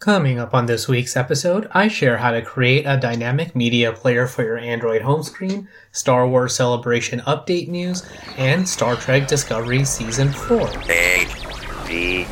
Coming up on this week's episode, I share how to create a dynamic media player for your Android home screen, Star Wars Celebration update news, and Star Trek Discovery Season 4. A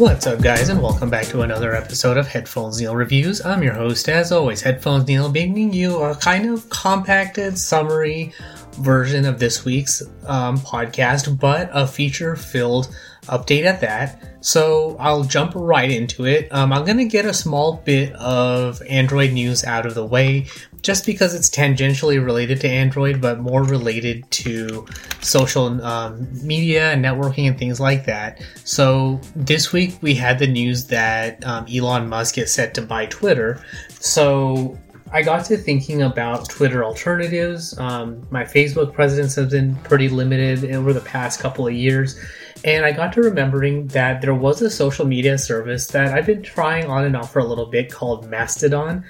What's up, guys, and welcome back to another episode of Headphones Neil Reviews. I'm your host, as always, Headphones Neil, bringing you a kind of compacted summary version of this week's um, podcast, but a feature filled update at that. So I'll jump right into it. Um, I'm going to get a small bit of Android news out of the way just because it's tangentially related to Android, but more related to social um, media and networking and things like that. So this week we had the news that um, Elon Musk is set to buy Twitter. So I got to thinking about Twitter alternatives. Um, my Facebook presence has been pretty limited over the past couple of years. And I got to remembering that there was a social media service that I've been trying on and off for a little bit called Mastodon.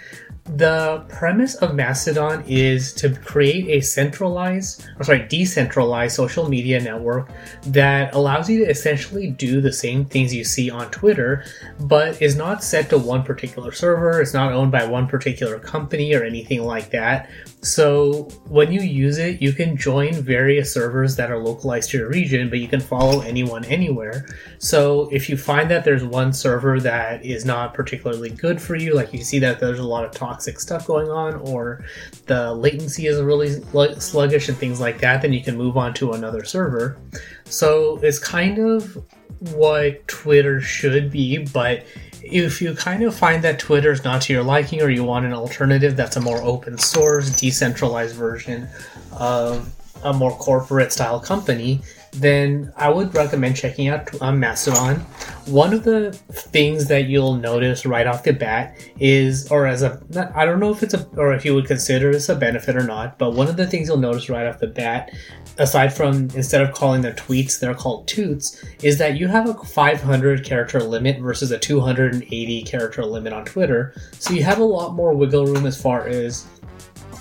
The premise of Mastodon is to create a centralized, or sorry, decentralized social media network that allows you to essentially do the same things you see on Twitter, but is not set to one particular server, it's not owned by one particular company or anything like that. So when you use it, you can join various servers that are localized to your region, but you can follow anyone anywhere. So if you find that there's one server that is not particularly good for you, like you see that there's a lot of toxic stuff going on, or the latency is really sluggish and things like that, then you can move on to another server. So it's kind of what Twitter should be, but if you kind of find that Twitter is not to your liking or you want an alternative that's a more open source, decentralized version of a more corporate style company, then I would recommend checking out um, Mastodon. One of the things that you'll notice right off the bat is, or as a, I don't know if it's a, or if you would consider this a benefit or not, but one of the things you'll notice right off the bat, aside from instead of calling their tweets, they're called toots, is that you have a 500 character limit versus a 280 character limit on Twitter. So you have a lot more wiggle room as far as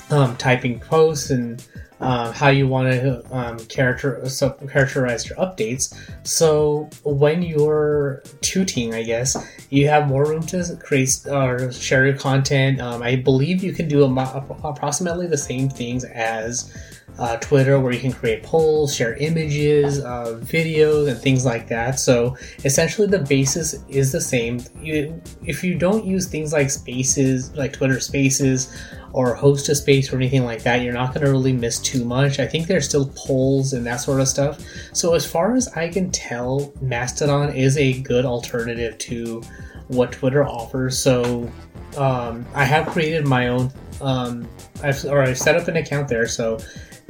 um, typing posts and um, how you want to um, character so characterize your updates. So when you're tooting, I guess you have more room to create or share your content. Um, I believe you can do approximately the same things as uh, Twitter, where you can create polls, share images, uh, videos, and things like that. So essentially, the basis is the same. You, if you don't use things like Spaces, like Twitter Spaces, or host a space or anything like that, you're not going to really miss too much. I think there's still polls and that sort of stuff. So as far as I can tell, Mastodon is a good alternative to what Twitter offers. So um, I have created my own, um, I've, or I've set up an account there. So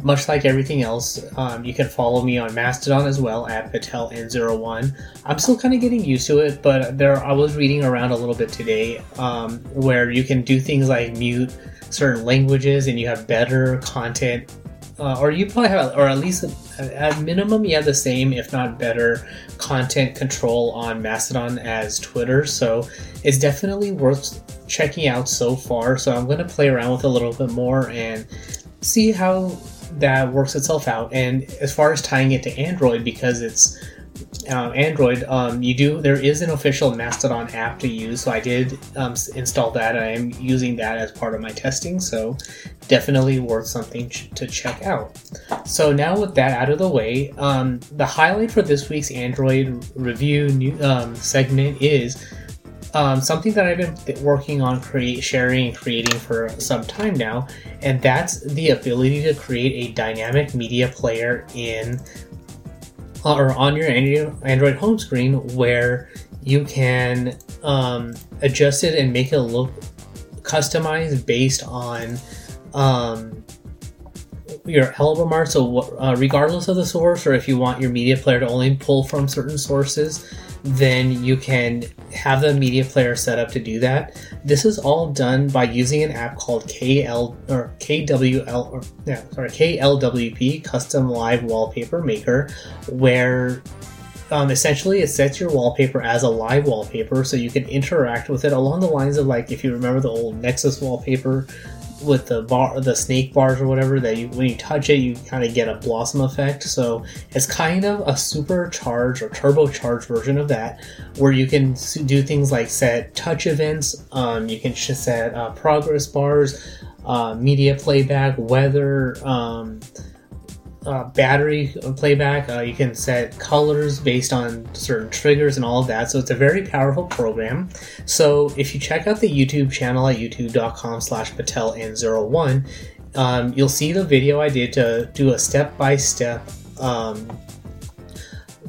much like everything else, um, you can follow me on Mastodon as well at Patel N01. I'm still kind of getting used to it, but there I was reading around a little bit today um, where you can do things like mute certain languages and you have better content uh, or you probably have or at least at minimum you have the same if not better content control on mastodon as twitter so it's definitely worth checking out so far so i'm going to play around with a little bit more and see how that works itself out. And as far as tying it to Android, because it's uh, Android, um, you do there is an official Mastodon app to use. So I did um, install that. I am using that as part of my testing. So definitely worth something ch- to check out. So now with that out of the way, um, the highlight for this week's Android review new, um, segment is um, something that I've been th- working on create, sharing and creating for some time now, and that's the ability to create a dynamic media player in or on your Android home screen where you can um, adjust it and make it look customized based on um, your art. So, uh, regardless of the source, or if you want your media player to only pull from certain sources, then you can have the media player set up to do that. This is all done by using an app called KL or KWL or yeah, sorry KLWP Custom Live Wallpaper Maker, where um, essentially it sets your wallpaper as a live wallpaper, so you can interact with it along the lines of like if you remember the old Nexus wallpaper with the bar the snake bars or whatever that you when you touch it you kind of get a blossom effect. So it's kind of a supercharged or turbocharged version of that where you can do things like set touch events um, you can set uh, progress bars uh, media playback weather um, uh, battery playback. Uh, you can set colors based on certain triggers and all of that. So it's a very powerful program. So if you check out the YouTube channel at youtube.com slash patel n01, um, you'll see the video I did to do a step-by-step um,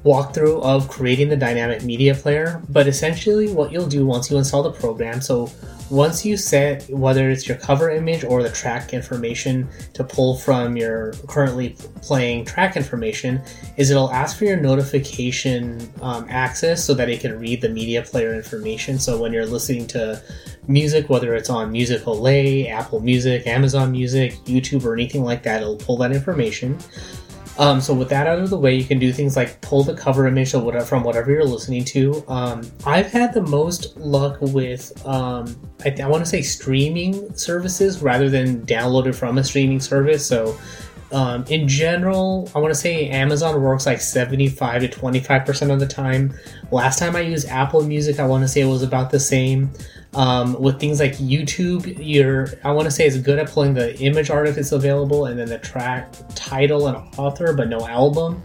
walkthrough of creating the dynamic media player. But essentially what you'll do once you install the program, so once you set whether it's your cover image or the track information to pull from your currently playing track information is it'll ask for your notification um, access so that it can read the media player information. So when you're listening to music whether it's on Musicolet apple music amazon music youtube or anything like that it'll pull that information um, so with that out of the way, you can do things like pull the cover image of whatever, from whatever you're listening to. Um, I've had the most luck with, um, I, I want to say streaming services rather than downloaded from a streaming service. So um, in general, I want to say Amazon works like 75 to 25% of the time. Last time I used Apple Music, I want to say it was about the same. Um, with things like YouTube, you're I want to say it's good at pulling the image art if it's available, and then the track title and author, but no album.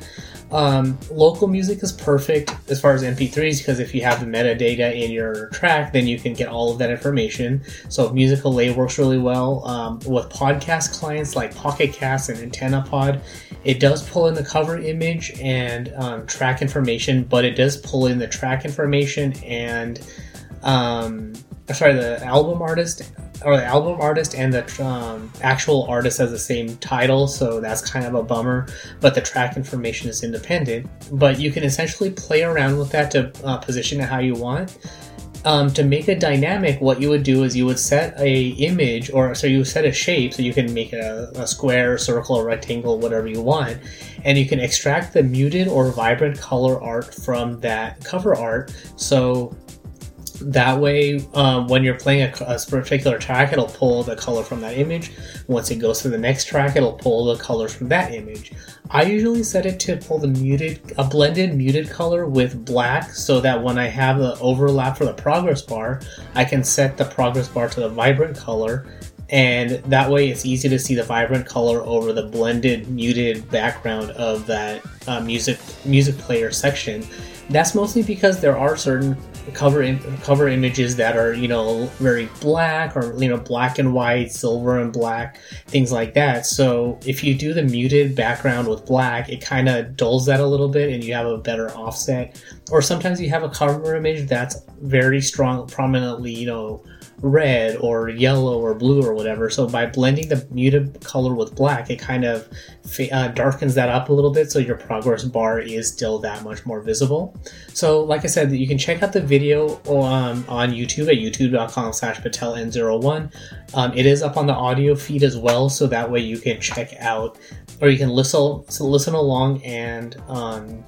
Um, local music is perfect as far as MP3s because if you have the metadata in your track, then you can get all of that information. So Musicolet works really well um, with podcast clients like Pocket Cast and AntennaPod. It does pull in the cover image and um, track information, but it does pull in the track information and um, sorry, the album artist or the album artist and the um, actual artist has the same title, so that's kind of a bummer. But the track information is independent. But you can essentially play around with that to uh, position it how you want. Um, to make it dynamic, what you would do is you would set a image, or so you set a shape, so you can make a, a square, circle, rectangle, whatever you want, and you can extract the muted or vibrant color art from that cover art. So that way, um, when you're playing a, a particular track, it'll pull the color from that image. Once it goes to the next track, it'll pull the colors from that image. I usually set it to pull the muted, a blended muted color with black, so that when I have the overlap for the progress bar, I can set the progress bar to the vibrant color, and that way it's easy to see the vibrant color over the blended muted background of that uh, music music player section. That's mostly because there are certain cover Im- cover images that are you know very black or you know black and white, silver and black, things like that. So if you do the muted background with black, it kind of dulls that a little bit, and you have a better offset. Or sometimes you have a cover image that's very strong, prominently you know red or yellow or blue or whatever. So by blending the muted color with black, it kind of uh, darkens that up a little bit, so your progress bar is still that much more visible. So, like I said, you can check out the video um, on YouTube at youtube.com slash pateln01. Um, it is up on the audio feed as well, so that way you can check out or you can listen listen along and um,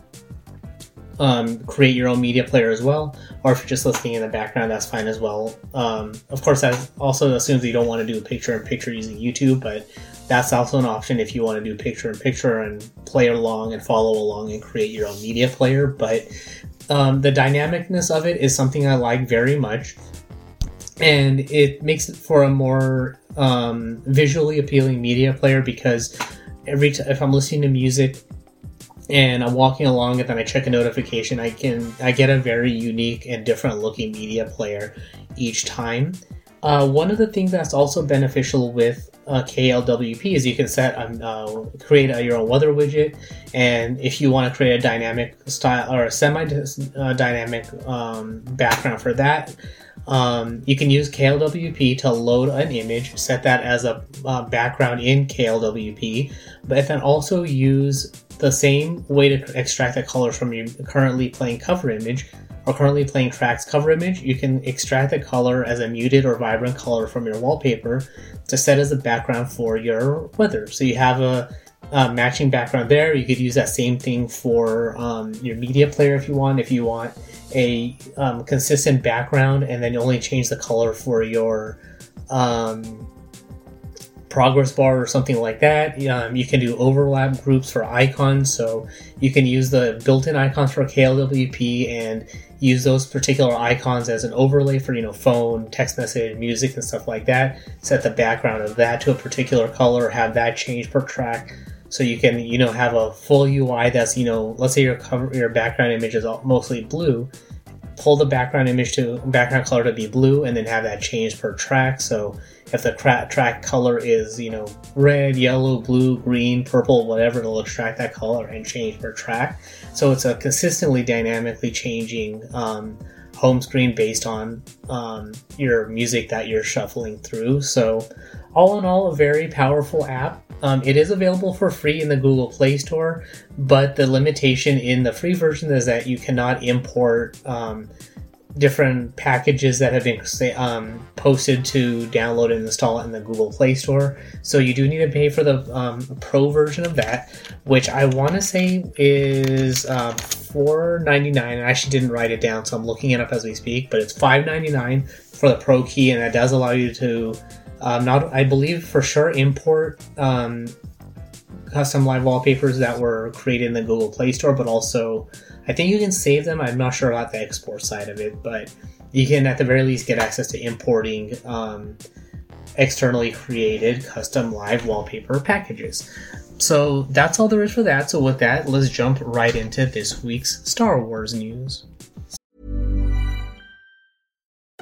um, create your own media player as well, or if you're just listening in the background, that's fine as well. Um, of course, that also assumes you don't want to do a picture in picture using YouTube, but that's also an option if you want to do picture in picture and play along and follow along and create your own media player. But um, the dynamicness of it is something I like very much, and it makes it for a more um, visually appealing media player because every if I'm listening to music and I'm walking along and then I check a notification, I can I get a very unique and different looking media player each time. Uh, one of the things that's also beneficial with uh, KLWP is you can set um, uh, create a, your own weather widget, and if you want to create a dynamic style or a semi-dynamic um, background for that, um, you can use KLWP to load an image, set that as a uh, background in KLWP, but then also use the same way to extract the color from your currently playing cover image or currently playing track's cover image. You can extract the color as a muted or vibrant color from your wallpaper to set as a background for your weather. So you have a, a matching background there. You could use that same thing for um, your media player if you want. If you want a um, consistent background and then only change the color for your um, progress bar or something like that. Um, you can do overlap groups for icons, so you can use the built-in icons for KLWP and use those particular icons as an overlay for you know phone, text message, music, and stuff like that. Set the background of that to a particular color, have that change per track. So you can, you know, have a full UI that's, you know, let's say your cover, your background image is mostly blue. Pull the background image to background color to be blue, and then have that change per track. So if the track color is you know red yellow blue green purple whatever it'll extract that color and change per track. So it's a consistently dynamically changing um, home screen based on um, your music that you're shuffling through. So all in all a very powerful app um, it is available for free in the google play store but the limitation in the free version is that you cannot import um, different packages that have been um, posted to download and install in the Google Play Store. So you do need to pay for the um, pro version of that, which I want to say is uh, ninety nine. I actually didn't write it down, so I'm looking it up as we speak. But it's $5.99 for the pro key, and that does allow you to um, not, I believe, for sure import um, custom live wallpapers that were created in the Google Play Store, but also I think you can save them. I'm not sure about the export side of it, but you can at the very least get access to importing um, externally created custom live wallpaper packages. So that's all there is for that. So with that, let's jump right into this week's Star Wars news.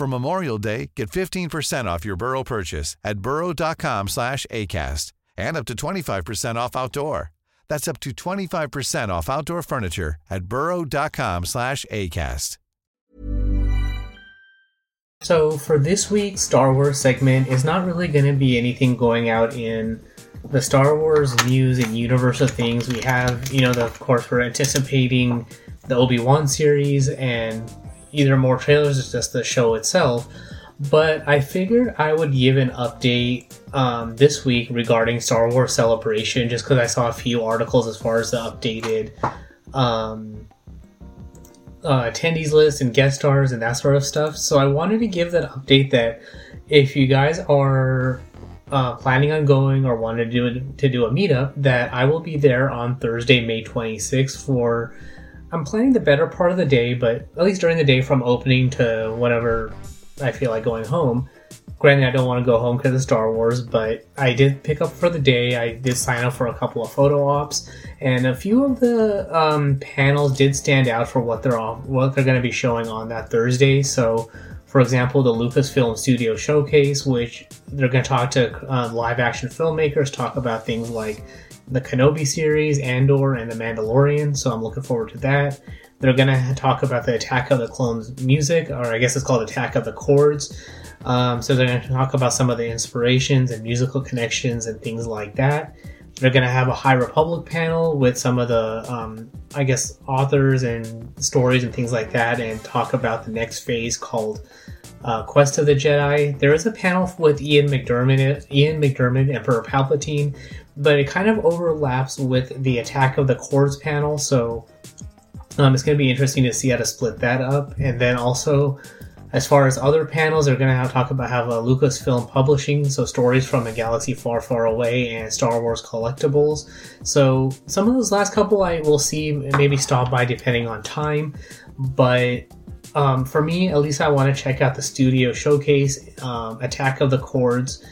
For Memorial Day, get 15% off your Burrow purchase at burrow.com slash ACAST and up to 25% off outdoor. That's up to 25% off outdoor furniture at burrow.com slash ACAST. So for this week's Star Wars segment, it's not really going to be anything going out in the Star Wars news and universe of things. We have, you know, the, of course, we're anticipating the Obi Wan series and either more trailers or just the show itself. But I figured I would give an update um, this week regarding Star Wars Celebration, just because I saw a few articles as far as the updated um, uh, attendees list and guest stars and that sort of stuff. So I wanted to give that update that if you guys are uh, planning on going or want to do to do a meetup, that I will be there on Thursday, May 26th for. I'm planning the better part of the day, but at least during the day from opening to whenever I feel like going home. Granted, I don't want to go home because of Star Wars, but I did pick up for the day. I did sign up for a couple of photo ops, and a few of the um, panels did stand out for what they're off, what they're going to be showing on that Thursday. So, for example, the Lucasfilm Studio Showcase, which they're going to talk to uh, live action filmmakers, talk about things like the Kenobi series, Andor, and The Mandalorian. So I'm looking forward to that. They're going to talk about the Attack of the Clones music, or I guess it's called Attack of the Chords. Um, so they're going to talk about some of the inspirations and musical connections and things like that. They're going to have a High Republic panel with some of the, um, I guess, authors and stories and things like that, and talk about the next phase called uh, Quest of the Jedi. There is a panel with Ian McDiarmid, Ian McDiarmid, Emperor Palpatine, but it kind of overlaps with the Attack of the Chords panel. So um, it's going to be interesting to see how to split that up, and then also as far as other panels, they're going to talk about how uh, Lucasfilm Publishing, so stories from a galaxy far, far away, and Star Wars collectibles. So some of those last couple I will see maybe stop by depending on time, but um, for me, at least I want to check out the studio showcase, um, Attack of the Chords,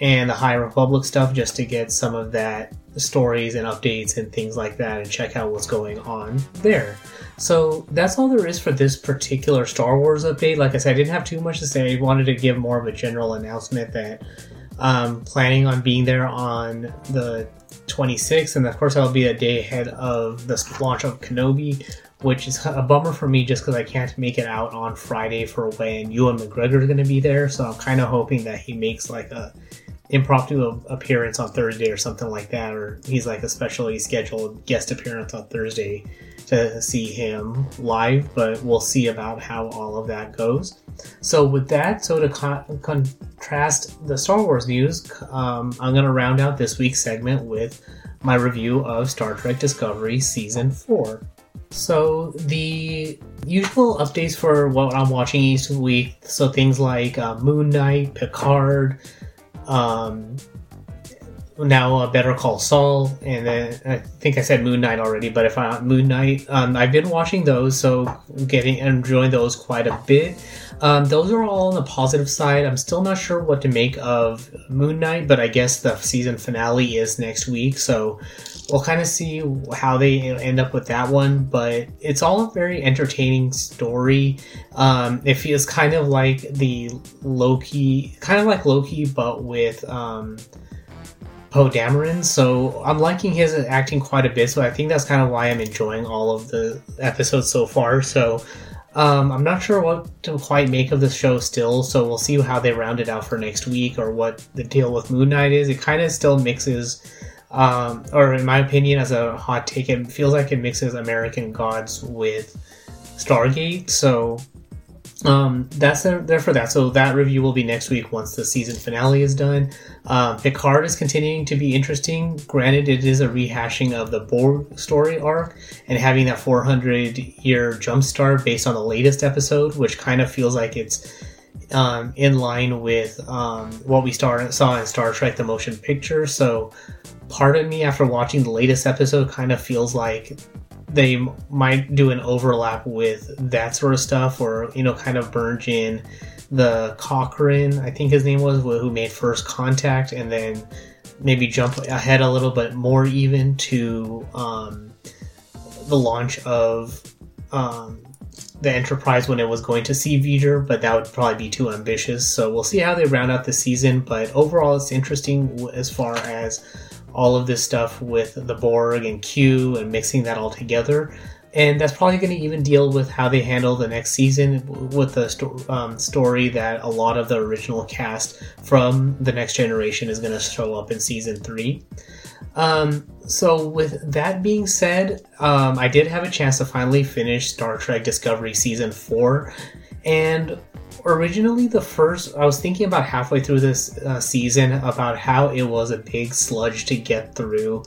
and the High Republic stuff just to get some of that stories and updates and things like that and check out what's going on there. So that's all there is for this particular Star Wars update. Like I said, I didn't have too much to say. I wanted to give more of a general announcement that I'm planning on being there on the 26th, and of course, I'll be a day ahead of the launch of Kenobi, which is a bummer for me just because I can't make it out on Friday for when Ewan McGregor is going to be there. So I'm kind of hoping that he makes like a impromptu appearance on Thursday or something like that, or he's like a specially scheduled guest appearance on Thursday to see him live, but we'll see about how all of that goes. So, with that, so to con- contrast the Star Wars news, um, I'm going to round out this week's segment with my review of Star Trek Discovery Season 4. So, the usual updates for what I'm watching each week, so things like uh, Moon Knight, Picard, um, now uh, Better Call Saul, and then I think I said Moon Knight already. But if I Moon Knight, um, I've been watching those, so getting enjoying those quite a bit. Um, those are all on the positive side. I'm still not sure what to make of Moon Knight, but I guess the season finale is next week, so we'll kind of see how they end up with that one. But it's all a very entertaining story. Um, it feels kind of like the Loki, kind of like Loki, but with um, Poe Dameron. So I'm liking his acting quite a bit. So I think that's kind of why I'm enjoying all of the episodes so far. So um, I'm not sure what to quite make of the show still. So we'll see how they round it out for next week or what the deal with Moon Knight is. It kind of still mixes. Um, or in my opinion, as a hot take, it feels like it mixes American Gods with Stargate. So um, that's there for that. So that review will be next week once the season finale is done. Um, Picard is continuing to be interesting. Granted, it is a rehashing of the Borg story arc and having that 400 year jumpstart based on the latest episode, which kind of feels like it's um, in line with um, what we saw in Star Trek: The Motion Picture. So, part of me, after watching the latest episode, kind of feels like they might do an overlap with that sort of stuff, or you know, kind of merge in the Cochrane, I think his name was, who made First Contact, and then maybe jump ahead a little bit more even to um, the launch of um, the Enterprise when it was going to see V'ger, but that would probably be too ambitious. So we'll see how they round out the season. But overall, it's interesting as far as all of this stuff with the Borg and Q and mixing that all together. And that's probably going to even deal with how they handle the next season with the sto- um, story that a lot of the original cast from the next generation is going to show up in season three. Um, so with that being said, um, I did have a chance to finally finish Star Trek Discovery season four, and originally the first I was thinking about halfway through this uh, season about how it was a big sludge to get through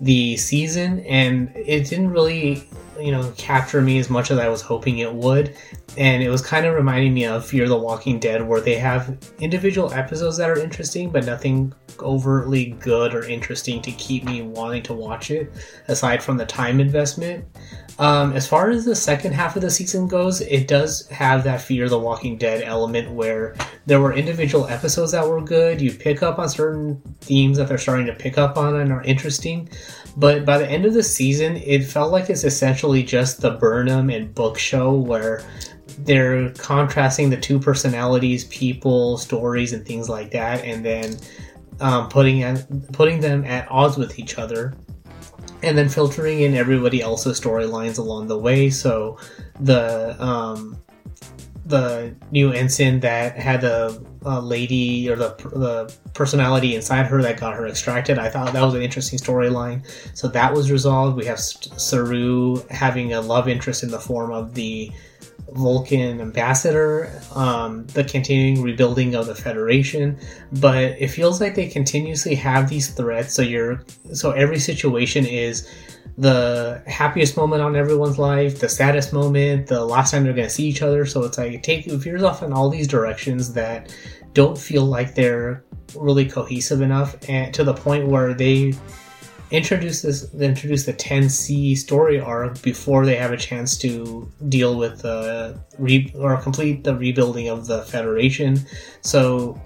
the season, and it didn't really you know capture me as much as I was hoping it would. And it was kind of reminding me of Fear the Walking Dead, where they have individual episodes that are interesting, but nothing overtly good or interesting to keep me wanting to watch it, aside from the time investment. Um, as far as the second half of the season goes, it does have that Fear the Walking Dead element where there were individual episodes that were good. You pick up on certain themes that they're starting to pick up on and are interesting. But by the end of the season, it felt like it's essentially just the Burnham and Book show where they're contrasting the two personalities, people, stories, and things like that, and then um, putting at, putting them at odds with each other and then filtering in everybody else's storylines along the way. So the um, the new ensign that had the uh, lady or the the personality inside her that got her extracted. I thought that was an interesting storyline. So that was resolved. We have Saru having a love interest in the form of the Vulcan ambassador, um, the continuing rebuilding of the Federation, but it feels like they continuously have these threats. So you're so every situation is the happiest moment on everyone's life, the saddest moment, the last time they're going to see each other. So it's like it takes it veers off in all these directions that don't feel like they're really cohesive enough, and to the point where they introduce this introduce the 10C story arc before they have a chance to deal with the re, or complete the rebuilding of the Federation. So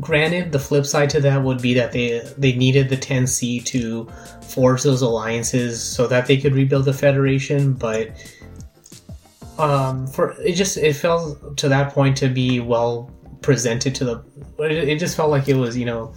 granted the flip side to that would be that they they needed the 10C to forge those alliances so that they could rebuild the Federation, but um, for it just it felt to that point to be well presented to the it just felt like it was you know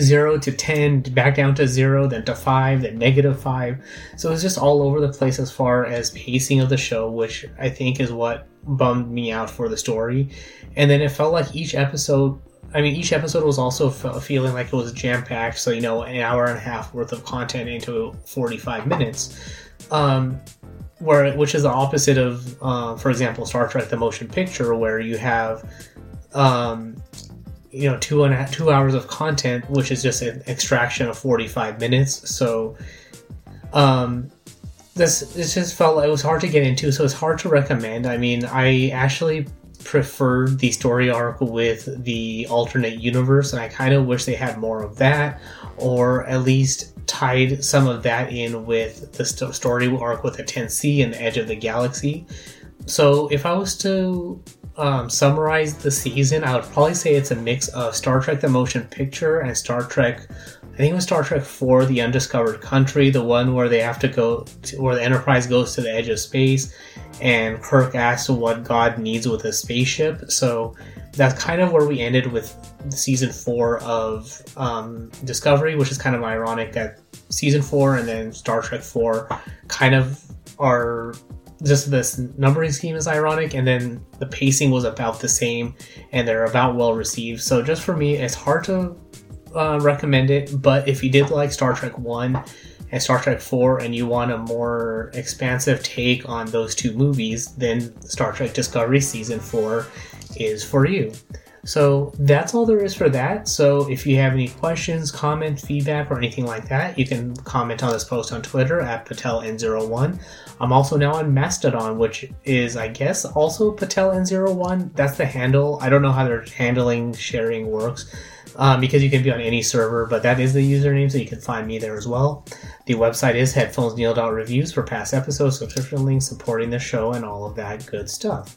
zero to 10, back down to zero, then to five, then negative five. So it was just all over the place as far as pacing of the show, which I think is what bummed me out for the story. And then it felt like each episode, I mean, each episode was also feeling like it was jam packed. So, you know, an hour and a half worth of content into 45 minutes. Um, where, which is the opposite of, uh, for example, Star Trek: The Motion Picture, where you have um, you know two and a, two hours of content, which is just an extraction of forty five minutes. So, um, this this just felt like it was hard to get into, so it's hard to recommend. I mean, I actually preferred the story arc with the alternate universe, and I kind of wish they had more of that, or at least tied some of that in with the st- story arc with the 10C and the Edge of the Galaxy. So, if I was to um, summarize the season, I would probably say it's a mix of Star Trek: The Motion Picture and Star Trek. I think it was Star Trek Four: The Undiscovered Country, the one where they have to go, to, where the Enterprise goes to the edge of space, and Kirk asks what God needs with a spaceship. So that's kind of where we ended with season four of um, Discovery, which is kind of ironic that season four and then Star Trek Four kind of are just this numbering scheme is ironic, and then the pacing was about the same, and they're about well received. So just for me, it's hard to uh, recommend it. But if you did like Star Trek One and Star Trek Four, and you want a more expansive take on those two movies, then Star Trek Discovery Season Four is for you. So that's all there is for that. So if you have any questions, comments, feedback, or anything like that, you can comment on this post on Twitter at PatelN01. I'm also now on Mastodon, which is, I guess, also PatelN01. That's the handle. I don't know how their handling sharing works. Um, because you can be on any server, but that is the username, so you can find me there as well. The website is headphonesneil.reviews for past episodes, subscription links, supporting the show, and all of that good stuff.